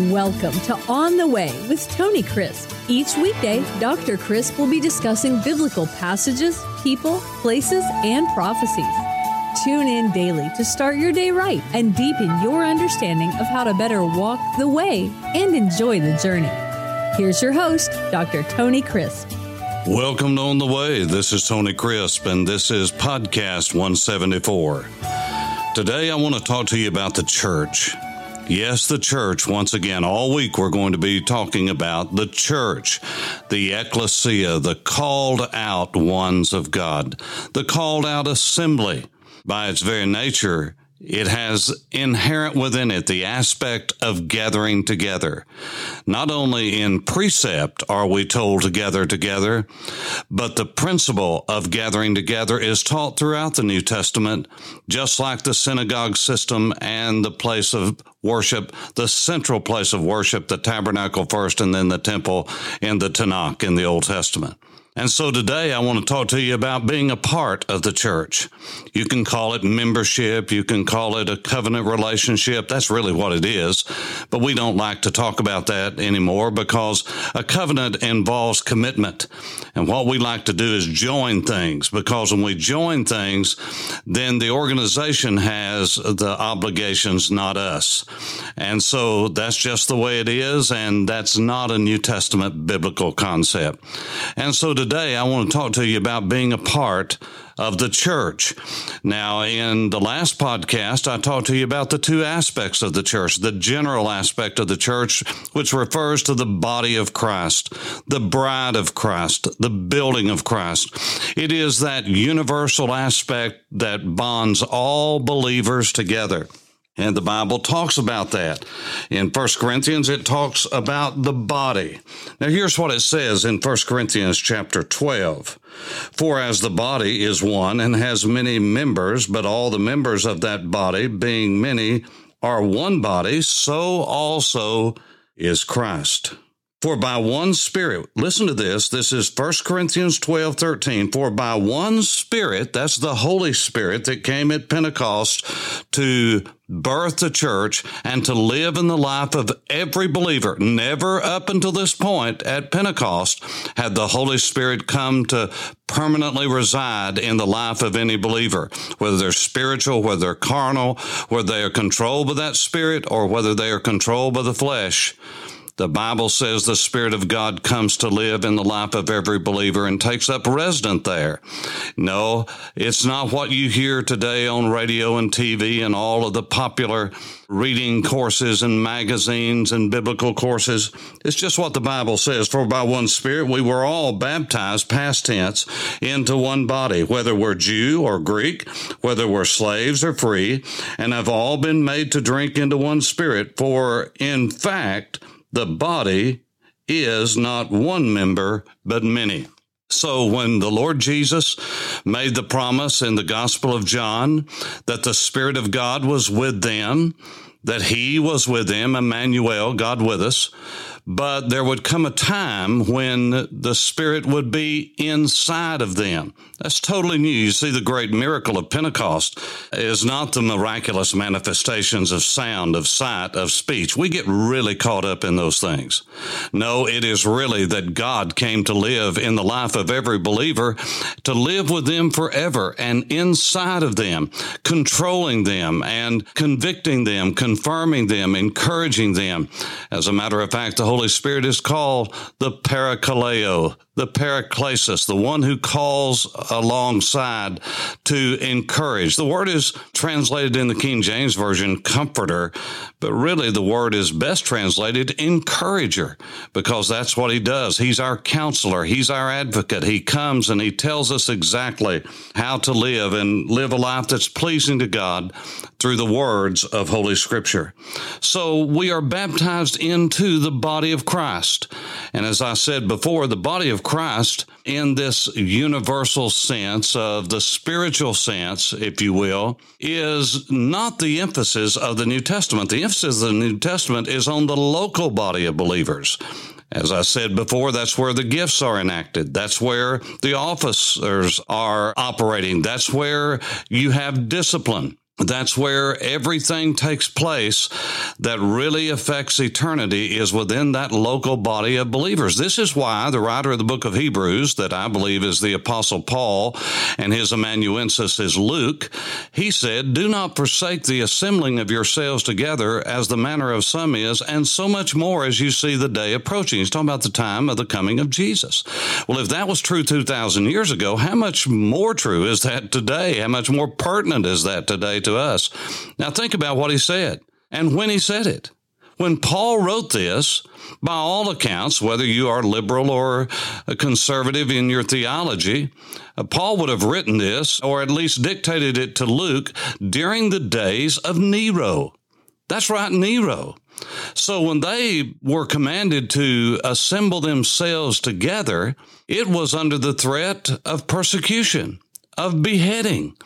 Welcome to On the Way with Tony Crisp. Each weekday, Dr. Crisp will be discussing biblical passages, people, places, and prophecies. Tune in daily to start your day right and deepen your understanding of how to better walk the way and enjoy the journey. Here's your host, Dr. Tony Crisp. Welcome to On the Way. This is Tony Crisp, and this is Podcast 174. Today, I want to talk to you about the church. Yes, the church. Once again, all week we're going to be talking about the church, the ecclesia, the called out ones of God, the called out assembly. By its very nature, it has inherent within it the aspect of gathering together. Not only in precept are we told to gather together, but the principle of gathering together is taught throughout the New Testament, just like the synagogue system and the place of worship, the central place of worship, the tabernacle first and then the temple in the Tanakh in the Old Testament. And so today I want to talk to you about being a part of the church. You can call it membership. You can call it a covenant relationship. That's really what it is. But we don't like to talk about that anymore because a covenant involves commitment. And what we like to do is join things because when we join things, then the organization has the obligations, not us. And so that's just the way it is. And that's not a New Testament biblical concept. And so today I want to talk to you about being a part of the church. Now, in the last podcast, I talked to you about the two aspects of the church the general aspect of the church, which refers to the body of Christ, the bride of Christ, the building of Christ. It is that universal aspect that bonds all believers together. And the Bible talks about that. In 1 Corinthians, it talks about the body. Now, here's what it says in 1 Corinthians chapter 12. For as the body is one and has many members, but all the members of that body, being many, are one body, so also is Christ. For by one Spirit, listen to this. This is 1 Corinthians 12, 13. For by one Spirit, that's the Holy Spirit that came at Pentecost to birth the church and to live in the life of every believer. Never up until this point at Pentecost had the Holy Spirit come to permanently reside in the life of any believer, whether they're spiritual, whether they're carnal, whether they are controlled by that Spirit, or whether they are controlled by the flesh. The Bible says the Spirit of God comes to live in the life of every believer and takes up residence there. No, it's not what you hear today on radio and TV and all of the popular reading courses and magazines and biblical courses. It's just what the Bible says. For by one Spirit we were all baptized, past tense, into one body, whether we're Jew or Greek, whether we're slaves or free, and have all been made to drink into one Spirit. For in fact, the body is not one member, but many. So when the Lord Jesus made the promise in the Gospel of John that the Spirit of God was with them, that He was with them, Emmanuel, God with us, but there would come a time when the Spirit would be inside of them. That's totally new. You see, the great miracle of Pentecost is not the miraculous manifestations of sound, of sight, of speech. We get really caught up in those things. No, it is really that God came to live in the life of every believer, to live with them forever and inside of them, controlling them and convicting them, confirming them, encouraging them. As a matter of fact, the Holy Spirit is called the Parakaleo, the Paraklesis, the one who calls alongside to encourage. The word is translated in the King James Version, comforter, but really the word is best translated encourager because that's what he does. He's our counselor. He's our advocate. He comes and he tells us exactly how to live and live a life that's pleasing to God through the words of Holy Scripture. So we are baptized into the body of Christ. And as I said before, the body of Christ in this universal sense of the spiritual sense, if you will, is not the emphasis of the New Testament. The emphasis of the New Testament is on the local body of believers. As I said before, that's where the gifts are enacted. That's where the officers are operating. That's where you have discipline. That's where everything takes place that really affects eternity is within that local body of believers. This is why the writer of the book of Hebrews, that I believe is the apostle Paul and his amanuensis is Luke, he said, do not forsake the assembling of yourselves together as the manner of some is, and so much more as you see the day approaching. He's talking about the time of the coming of Jesus. Well, if that was true 2,000 years ago, how much more true is that today? How much more pertinent is that today to us. Now, think about what he said and when he said it. When Paul wrote this, by all accounts, whether you are liberal or conservative in your theology, Paul would have written this or at least dictated it to Luke during the days of Nero. That's right, Nero. So when they were commanded to assemble themselves together, it was under the threat of persecution, of beheading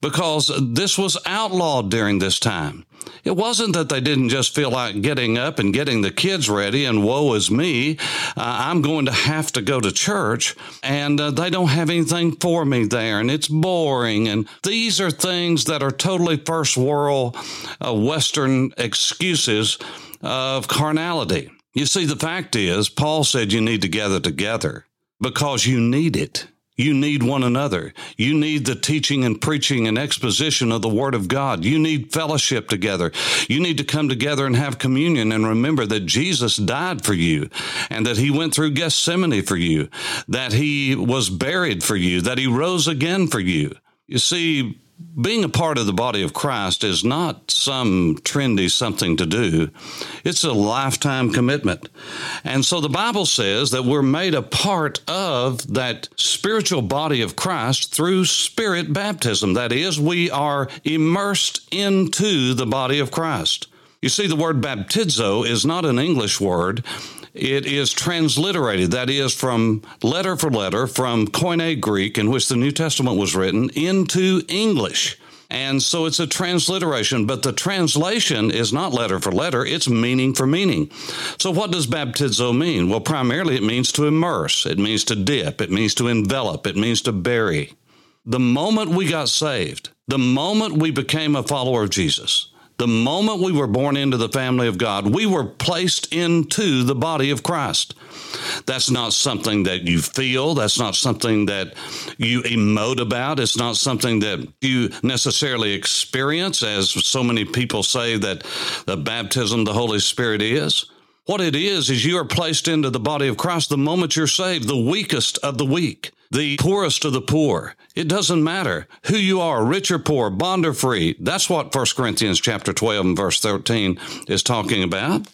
because this was outlawed during this time. It wasn't that they didn't just feel like getting up and getting the kids ready and woe is me. Uh, I'm going to have to go to church and uh, they don't have anything for me there and it's boring. And these are things that are totally first world uh, Western excuses of carnality. You see, the fact is, Paul said you need to gather together because you need it. You need one another. You need the teaching and preaching and exposition of the Word of God. You need fellowship together. You need to come together and have communion and remember that Jesus died for you and that He went through Gethsemane for you, that He was buried for you, that He rose again for you. You see, being a part of the body of Christ is not some trendy something to do. It's a lifetime commitment. And so the Bible says that we're made a part of that spiritual body of Christ through spirit baptism. That is, we are immersed into the body of Christ. You see, the word baptizo is not an English word. It is transliterated, that is, from letter for letter, from Koine Greek, in which the New Testament was written, into English. And so it's a transliteration, but the translation is not letter for letter, it's meaning for meaning. So what does baptizo mean? Well, primarily it means to immerse, it means to dip, it means to envelop, it means to bury. The moment we got saved, the moment we became a follower of Jesus, the moment we were born into the family of God, we were placed into the body of Christ. That's not something that you feel. That's not something that you emote about. It's not something that you necessarily experience, as so many people say that the baptism the Holy Spirit is. What it is, is you are placed into the body of Christ the moment you're saved, the weakest of the weak the poorest of the poor. It doesn't matter who you are, rich or poor, bond or free. That's what 1 Corinthians chapter 12 and verse 13 is talking about.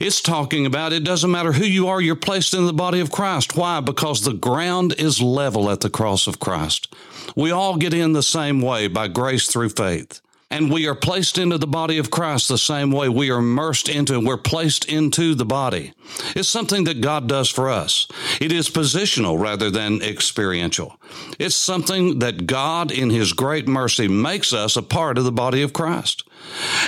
It's talking about it doesn't matter who you are, you're placed in the body of Christ. Why? Because the ground is level at the cross of Christ. We all get in the same way by grace through faith and we are placed into the body of Christ the same way we are immersed into we're placed into the body. It's something that God does for us. It is positional rather than experiential. It's something that God in his great mercy makes us a part of the body of Christ.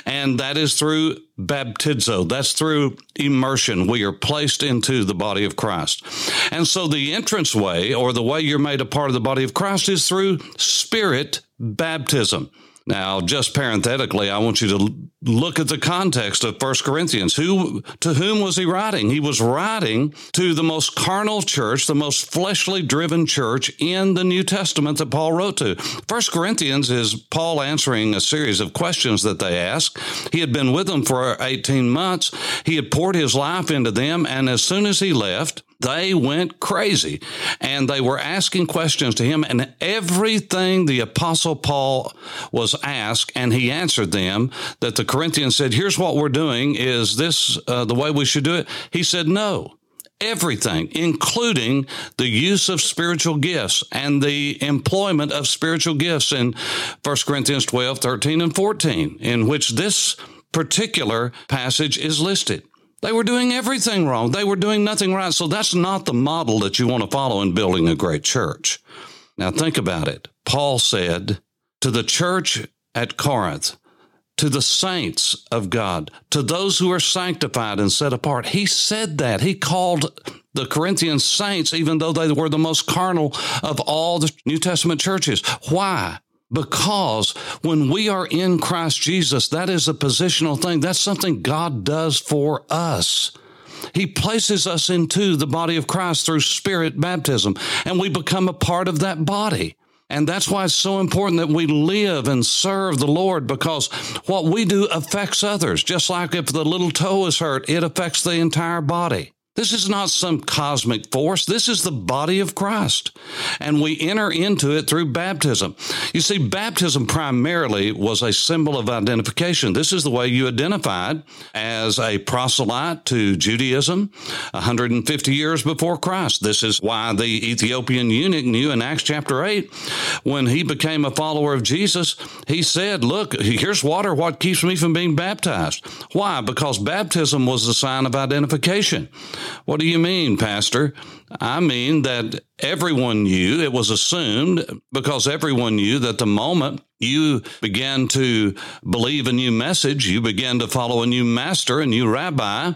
And that is through baptizo. That's through immersion. We are placed into the body of Christ. And so the entrance way or the way you're made a part of the body of Christ is through spirit baptism. Now, just parenthetically, I want you to look at the context of 1 Corinthians. Who, to whom was he writing? He was writing to the most carnal church, the most fleshly driven church in the New Testament that Paul wrote to. 1 Corinthians is Paul answering a series of questions that they ask. He had been with them for 18 months. He had poured his life into them. And as soon as he left, they went crazy and they were asking questions to him and everything the apostle Paul was asked and he answered them that the Corinthians said, here's what we're doing. Is this uh, the way we should do it? He said, no everything, including the use of spiritual gifts and the employment of spiritual gifts in 1 Corinthians 12, 13, and 14, in which this particular passage is listed. They were doing everything wrong. They were doing nothing right. So that's not the model that you want to follow in building a great church. Now think about it. Paul said to the church at Corinth, to the saints of God, to those who are sanctified and set apart. He said that. He called the Corinthian saints, even though they were the most carnal of all the New Testament churches. Why? Because when we are in Christ Jesus, that is a positional thing. That's something God does for us. He places us into the body of Christ through spirit baptism, and we become a part of that body. And that's why it's so important that we live and serve the Lord because what we do affects others. Just like if the little toe is hurt, it affects the entire body. This is not some cosmic force. This is the body of Christ. And we enter into it through baptism. You see, baptism primarily was a symbol of identification. This is the way you identified as a proselyte to Judaism 150 years before Christ. This is why the Ethiopian eunuch knew in Acts chapter 8, when he became a follower of Jesus, he said, Look, here's water. What keeps me from being baptized? Why? Because baptism was a sign of identification. What do you mean, Pastor? I mean that everyone knew, it was assumed because everyone knew that the moment you began to believe a new message, you began to follow a new master, a new rabbi,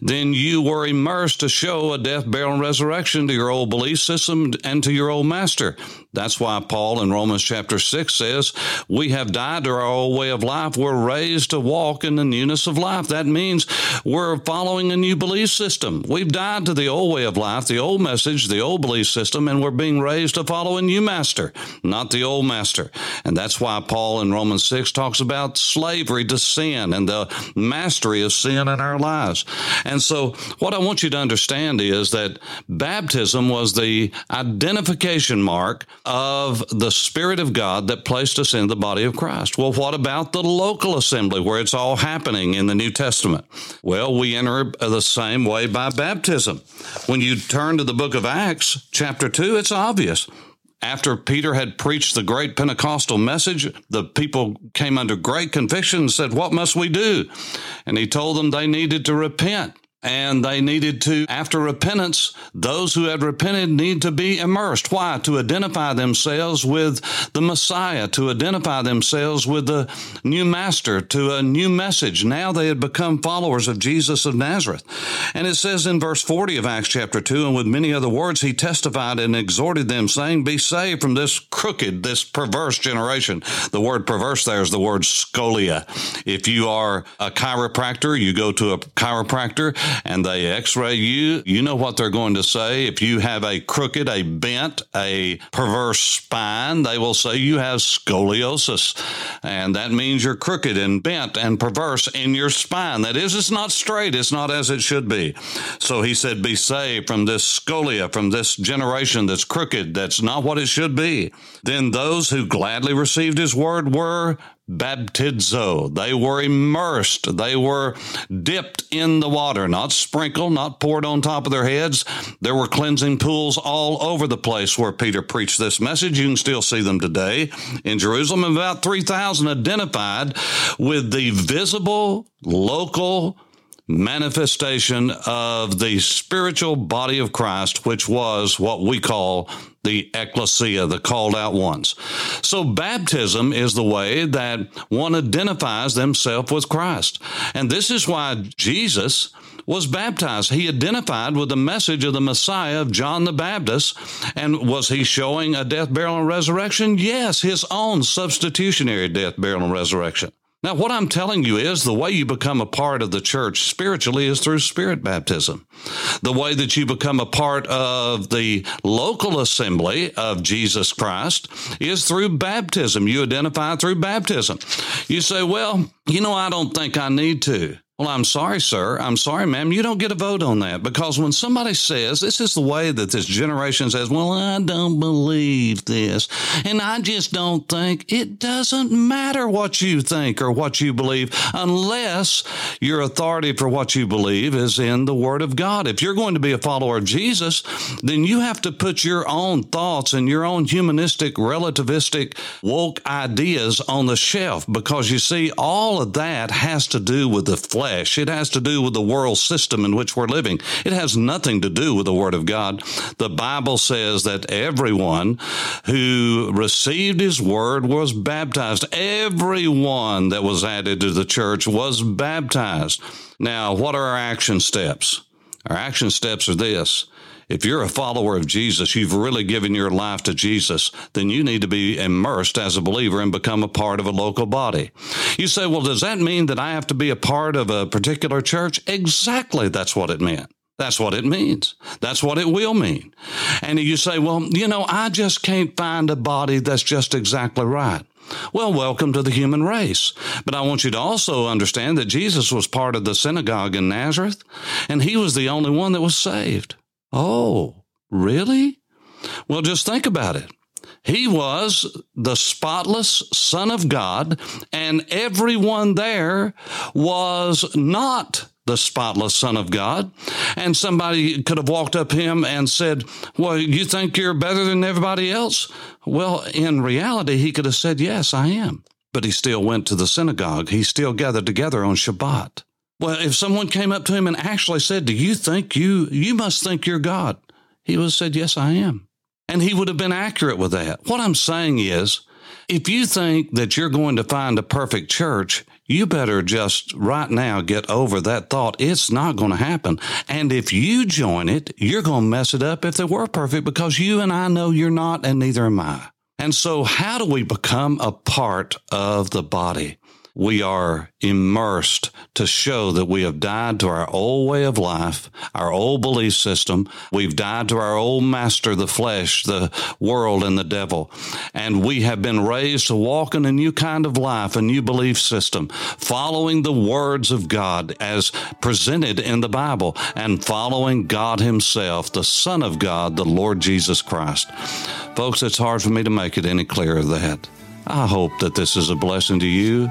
then you were immersed to show a death, burial, and resurrection to your old belief system and to your old master. That's why Paul in Romans chapter 6 says, We have died to our old way of life. We're raised to walk in the newness of life. That means we're following a new belief system. We've died to the old way of life, the old message, the old belief system, and we're being raised to follow a new master, not the old master. And that's why Paul in Romans 6 talks about slavery to sin and the mastery of sin in our lives. And so, what I want you to understand is that baptism was the identification mark of the Spirit of God that placed us in the body of Christ. Well, what about the local assembly where it's all happening in the New Testament? Well, we enter the same way by baptism. When you turn to the book of Acts, chapter 2, it's obvious after Peter had preached the great Pentecostal message, the people came under great conviction and said, What must we do? And he told them they needed to repent. And they needed to, after repentance, those who had repented need to be immersed. Why? To identify themselves with the Messiah, to identify themselves with the new master, to a new message. Now they had become followers of Jesus of Nazareth. And it says in verse 40 of Acts chapter 2, and with many other words, he testified and exhorted them, saying, Be saved from this crooked, this perverse generation. The word perverse there is the word scolia. If you are a chiropractor, you go to a chiropractor and they x-ray you, you know what they're going to say. If you have a crooked, a bent, a perverse spine, they will say you have scoliosis. And that means you're crooked and bent and perverse in your spine. That is, it's not straight. It's not as it should be. So he said, be saved from this scolia, from this generation that's crooked. That's not what it should be. Then those who gladly received his word were baptizo. They were immersed. They were dipped in the water, not sprinkled, not poured on top of their heads. There were cleansing pools all over the place where Peter preached this message. You can still see them today in Jerusalem. About 3,000 identified with the visible local manifestation of the spiritual body of Christ, which was what we call the ecclesia, the called out ones. So baptism is the way that one identifies themselves with Christ. And this is why Jesus was baptized. He identified with the message of the Messiah of John the Baptist. And was he showing a death, burial, and resurrection? Yes, his own substitutionary death, burial, and resurrection. Now, what I'm telling you is the way you become a part of the church spiritually is through spirit baptism. The way that you become a part of the local assembly of Jesus Christ is through baptism. You identify through baptism. You say, well, you know, I don't think I need to. Well, I'm sorry, sir. I'm sorry, ma'am. You don't get a vote on that because when somebody says, this is the way that this generation says, well, I don't believe this and I just don't think, it doesn't matter what you think or what you believe unless your authority for what you believe is in the Word of God. If you're going to be a follower of Jesus, then you have to put your own thoughts and your own humanistic, relativistic, woke ideas on the shelf because you see, all of that has to do with the flesh flesh. It has to do with the world system in which we're living. It has nothing to do with the Word of God. The Bible says that everyone who received His Word was baptized. Everyone that was added to the church was baptized. Now, what are our action steps? Our action steps are this If you're a follower of Jesus, you've really given your life to Jesus, then you need to be immersed as a believer and become a part of a local body. You say, well, does that mean that I have to be a part of a particular church? Exactly. That's what it meant. That's what it means. That's what it will mean. And you say, well, you know, I just can't find a body that's just exactly right. Well, welcome to the human race. But I want you to also understand that Jesus was part of the synagogue in Nazareth, and he was the only one that was saved. Oh, really? Well, just think about it. He was the spotless Son of God, and everyone there was not the spotless Son of God. And somebody could have walked up him and said, Well, you think you're better than everybody else? Well, in reality, he could have said, Yes, I am. But he still went to the synagogue. He still gathered together on Shabbat. Well, if someone came up to him and actually said, Do you think you, you must think you're God? He would have said, Yes, I am. And he would have been accurate with that. What I'm saying is, if you think that you're going to find a perfect church, you better just right now get over that thought. It's not going to happen. And if you join it, you're going to mess it up if they were perfect because you and I know you're not, and neither am I. And so, how do we become a part of the body? We are immersed to show that we have died to our old way of life, our old belief system. We've died to our old master, the flesh, the world, and the devil. And we have been raised to walk in a new kind of life, a new belief system, following the words of God as presented in the Bible and following God Himself, the Son of God, the Lord Jesus Christ. Folks, it's hard for me to make it any clearer than that. I hope that this is a blessing to you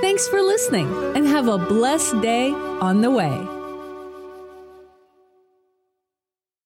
Thanks for listening and have a blessed day on the way.